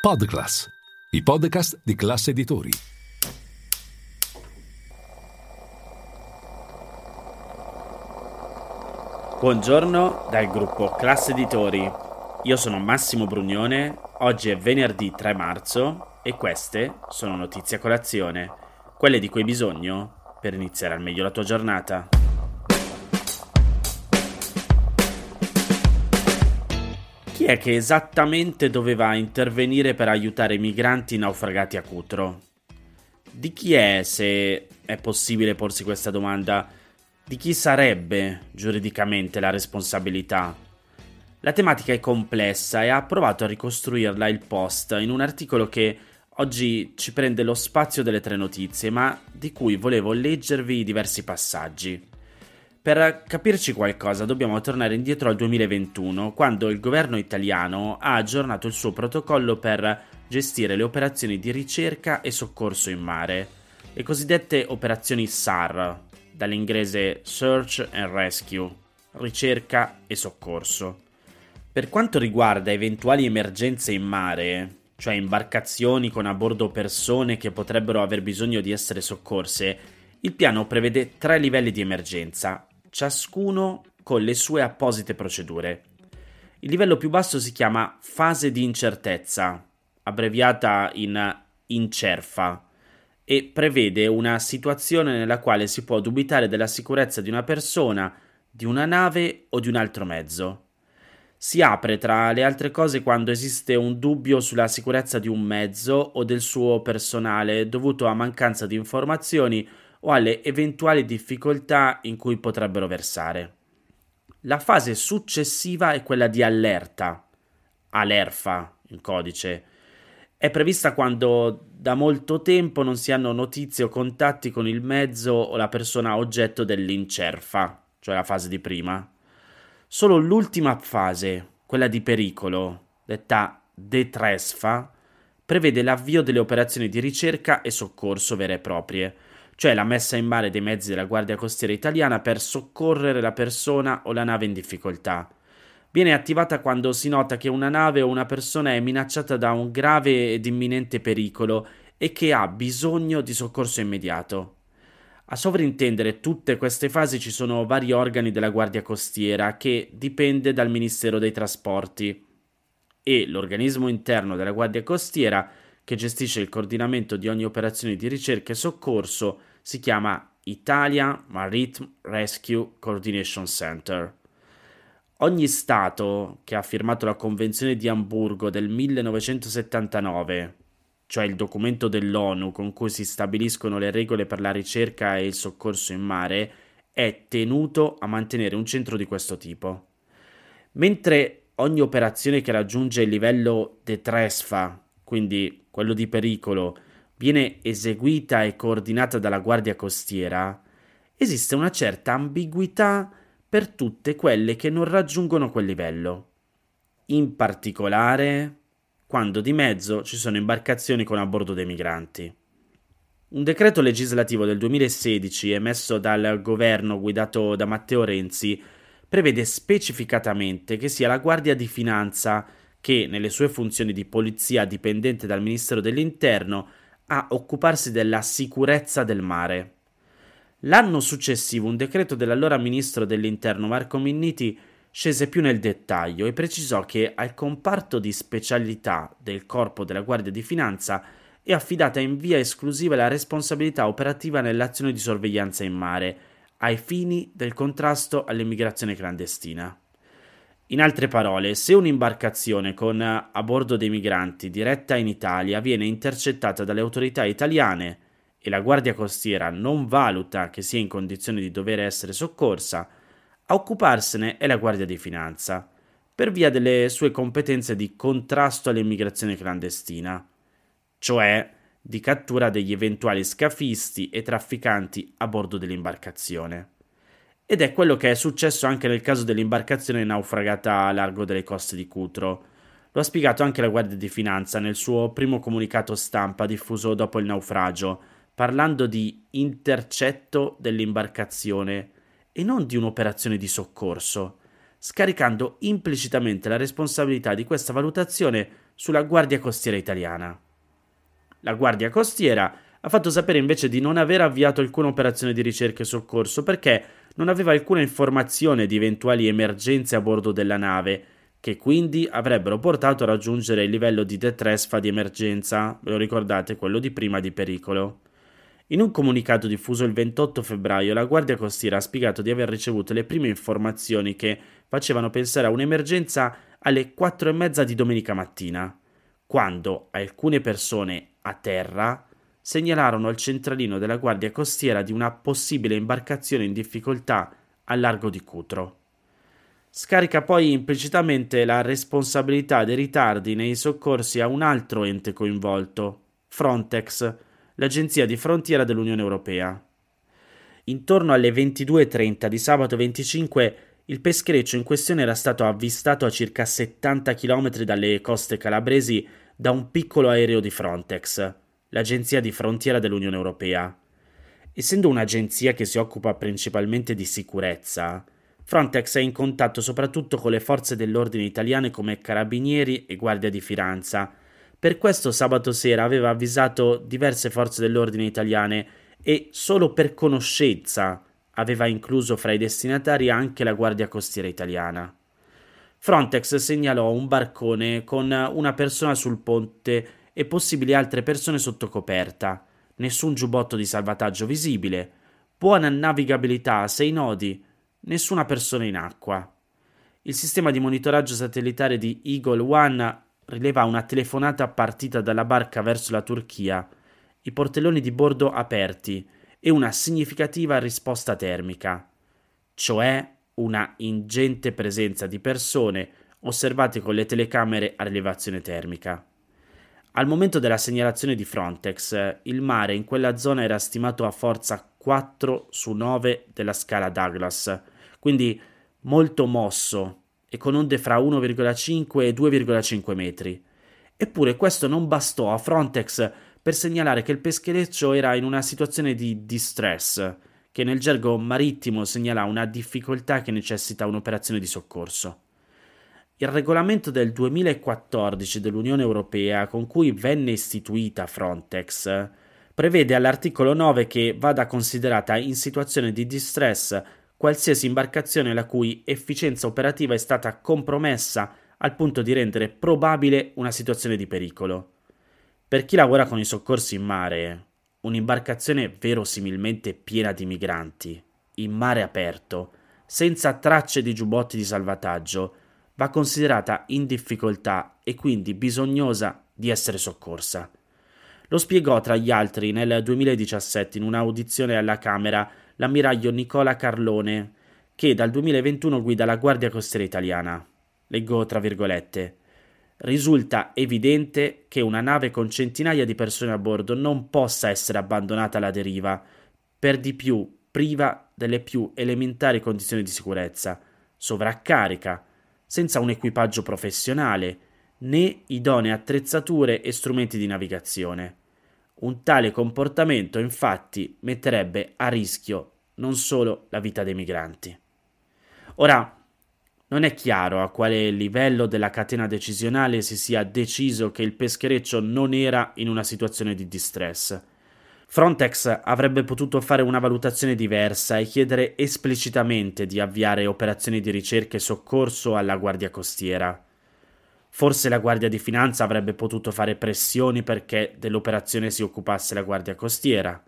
Podclass, i podcast di classe editori. Buongiorno dal gruppo Classe Editori. Io sono Massimo Brugnone, oggi è venerdì 3 marzo e queste sono notizie a colazione, quelle di cui hai bisogno per iniziare al meglio la tua giornata. Chi è che esattamente doveva intervenire per aiutare i migranti naufragati a Cutro? Di chi è, se è possibile porsi questa domanda, di chi sarebbe giuridicamente la responsabilità? La tematica è complessa e ha provato a ricostruirla il post in un articolo che oggi ci prende lo spazio delle tre notizie, ma di cui volevo leggervi diversi passaggi. Per capirci qualcosa dobbiamo tornare indietro al 2021, quando il governo italiano ha aggiornato il suo protocollo per gestire le operazioni di ricerca e soccorso in mare, le cosiddette operazioni SAR, dall'inglese Search and Rescue, ricerca e soccorso. Per quanto riguarda eventuali emergenze in mare, cioè imbarcazioni con a bordo persone che potrebbero aver bisogno di essere soccorse, il piano prevede tre livelli di emergenza, ciascuno con le sue apposite procedure. Il livello più basso si chiama fase di incertezza, abbreviata in incerfa, e prevede una situazione nella quale si può dubitare della sicurezza di una persona, di una nave o di un altro mezzo. Si apre tra le altre cose quando esiste un dubbio sulla sicurezza di un mezzo o del suo personale dovuto a mancanza di informazioni o alle eventuali difficoltà in cui potrebbero versare. La fase successiva è quella di allerta, alerfa in codice. È prevista quando da molto tempo non si hanno notizie o contatti con il mezzo o la persona oggetto dell'incerfa, cioè la fase di prima. Solo l'ultima fase, quella di pericolo, detta detresfa, prevede l'avvio delle operazioni di ricerca e soccorso vere e proprie, cioè la messa in mare dei mezzi della Guardia Costiera italiana per soccorrere la persona o la nave in difficoltà. Viene attivata quando si nota che una nave o una persona è minacciata da un grave ed imminente pericolo e che ha bisogno di soccorso immediato. A sovrintendere tutte queste fasi ci sono vari organi della Guardia Costiera che dipende dal Ministero dei Trasporti e l'organismo interno della Guardia Costiera che gestisce il coordinamento di ogni operazione di ricerca e soccorso si chiama Italia Maritime Rescue Coordination Center. Ogni Stato che ha firmato la Convenzione di Amburgo del 1979, cioè il documento dell'ONU con cui si stabiliscono le regole per la ricerca e il soccorso in mare, è tenuto a mantenere un centro di questo tipo. Mentre ogni operazione che raggiunge il livello detresfa, quindi quello di pericolo, viene eseguita e coordinata dalla Guardia Costiera, esiste una certa ambiguità per tutte quelle che non raggiungono quel livello. In particolare quando di mezzo ci sono imbarcazioni con a bordo dei migranti. Un decreto legislativo del 2016 emesso dal governo guidato da Matteo Renzi prevede specificatamente che sia la Guardia di Finanza che, nelle sue funzioni di polizia dipendente dal Ministero dell'Interno, a occuparsi della sicurezza del mare. L'anno successivo un decreto dell'allora ministro dell'Interno Marco Minniti scese più nel dettaglio e precisò che al comparto di specialità del Corpo della Guardia di Finanza è affidata in via esclusiva la responsabilità operativa nell'azione di sorveglianza in mare, ai fini del contrasto all'immigrazione clandestina. In altre parole, se un'imbarcazione con a bordo dei migranti diretta in Italia viene intercettata dalle autorità italiane e la Guardia Costiera non valuta che sia in condizione di dover essere soccorsa, a occuparsene è la Guardia di Finanza, per via delle sue competenze di contrasto all'immigrazione clandestina, cioè di cattura degli eventuali scafisti e trafficanti a bordo dell'imbarcazione. Ed è quello che è successo anche nel caso dell'imbarcazione naufragata a largo delle coste di Cutro. Lo ha spiegato anche la Guardia di Finanza nel suo primo comunicato stampa diffuso dopo il naufragio, parlando di intercetto dell'imbarcazione e non di un'operazione di soccorso, scaricando implicitamente la responsabilità di questa valutazione sulla Guardia Costiera italiana. La Guardia Costiera ha fatto sapere invece di non aver avviato alcuna operazione di ricerca e soccorso perché non aveva alcuna informazione di eventuali emergenze a bordo della nave, che quindi avrebbero portato a raggiungere il livello di detresfa di emergenza, ve lo ricordate, quello di prima di pericolo. In un comunicato diffuso il 28 febbraio, la Guardia Costiera ha spiegato di aver ricevuto le prime informazioni che facevano pensare a un'emergenza alle 4 e mezza di domenica mattina, quando alcune persone a terra segnalarono al centralino della Guardia Costiera di una possibile imbarcazione in difficoltà al largo di Cutro. Scarica poi implicitamente la responsabilità dei ritardi nei soccorsi a un altro ente coinvolto, Frontex, l'agenzia di frontiera dell'Unione Europea. Intorno alle 22.30 di sabato 25 il peschereccio in questione era stato avvistato a circa 70 km dalle coste calabresi da un piccolo aereo di Frontex, l'agenzia di frontiera dell'Unione Europea. Essendo un'agenzia che si occupa principalmente di sicurezza, Frontex è in contatto soprattutto con le forze dell'ordine italiane come carabinieri e guardia di finanza, per questo sabato sera aveva avvisato diverse forze dell'ordine italiane e solo per conoscenza aveva incluso fra i destinatari anche la Guardia Costiera italiana. Frontex segnalò un barcone con una persona sul ponte e possibili altre persone sotto coperta, nessun giubbotto di salvataggio visibile, buona navigabilità a sei nodi, nessuna persona in acqua. Il sistema di monitoraggio satellitare di Eagle One rileva una telefonata partita dalla barca verso la Turchia, i portelloni di bordo aperti e una significativa risposta termica, cioè una ingente presenza di persone osservate con le telecamere a rilevazione termica. Al momento della segnalazione di Frontex, il mare in quella zona era stimato a forza 4 su 9 della scala Douglas, quindi molto mosso e con onde fra 1,5 e 2,5 metri. Eppure questo non bastò a Frontex per segnalare che il peschereccio era in una situazione di distress, che nel gergo marittimo segnala una difficoltà che necessita un'operazione di soccorso. Il regolamento del 2014 dell'Unione Europea con cui venne istituita Frontex prevede all'articolo 9 che vada considerata in situazione di distress qualsiasi imbarcazione la cui efficienza operativa è stata compromessa al punto di rendere probabile una situazione di pericolo. Per chi lavora con i soccorsi in mare, un'imbarcazione verosimilmente piena di migranti, in mare aperto, senza tracce di giubbotti di salvataggio, va considerata in difficoltà e quindi bisognosa di essere soccorsa. Lo spiegò tra gli altri nel 2017 in un'audizione alla Camera l'ammiraglio Nicola Carlone, che dal 2021 guida la Guardia Costiera Italiana. Leggo tra virgolette. Risulta evidente che una nave con centinaia di persone a bordo non possa essere abbandonata alla deriva, per di più priva delle più elementari condizioni di sicurezza, sovraccarica, senza un equipaggio professionale, né idonee attrezzature e strumenti di navigazione. Un tale comportamento infatti metterebbe a rischio non solo la vita dei migranti. Ora, non è chiaro a quale livello della catena decisionale si sia deciso che il peschereccio non era in una situazione di distress. Frontex avrebbe potuto fare una valutazione diversa e chiedere esplicitamente di avviare operazioni di ricerca e soccorso alla Guardia Costiera. Forse la Guardia di Finanza avrebbe potuto fare pressioni perché dell'operazione si occupasse la Guardia Costiera.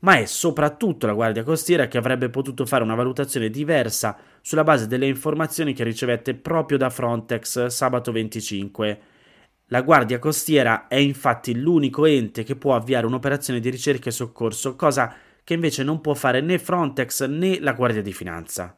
Ma è soprattutto la Guardia Costiera che avrebbe potuto fare una valutazione diversa sulla base delle informazioni che ricevette proprio da Frontex sabato 25. La Guardia Costiera è infatti l'unico ente che può avviare un'operazione di ricerca e soccorso, cosa che invece non può fare né Frontex né la Guardia di Finanza.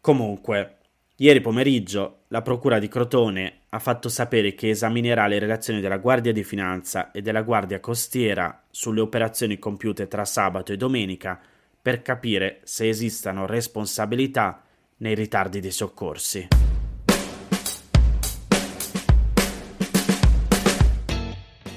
Comunque, Ieri pomeriggio la Procura di Crotone ha fatto sapere che esaminerà le relazioni della Guardia di Finanza e della Guardia Costiera sulle operazioni compiute tra sabato e domenica per capire se esistano responsabilità nei ritardi dei soccorsi.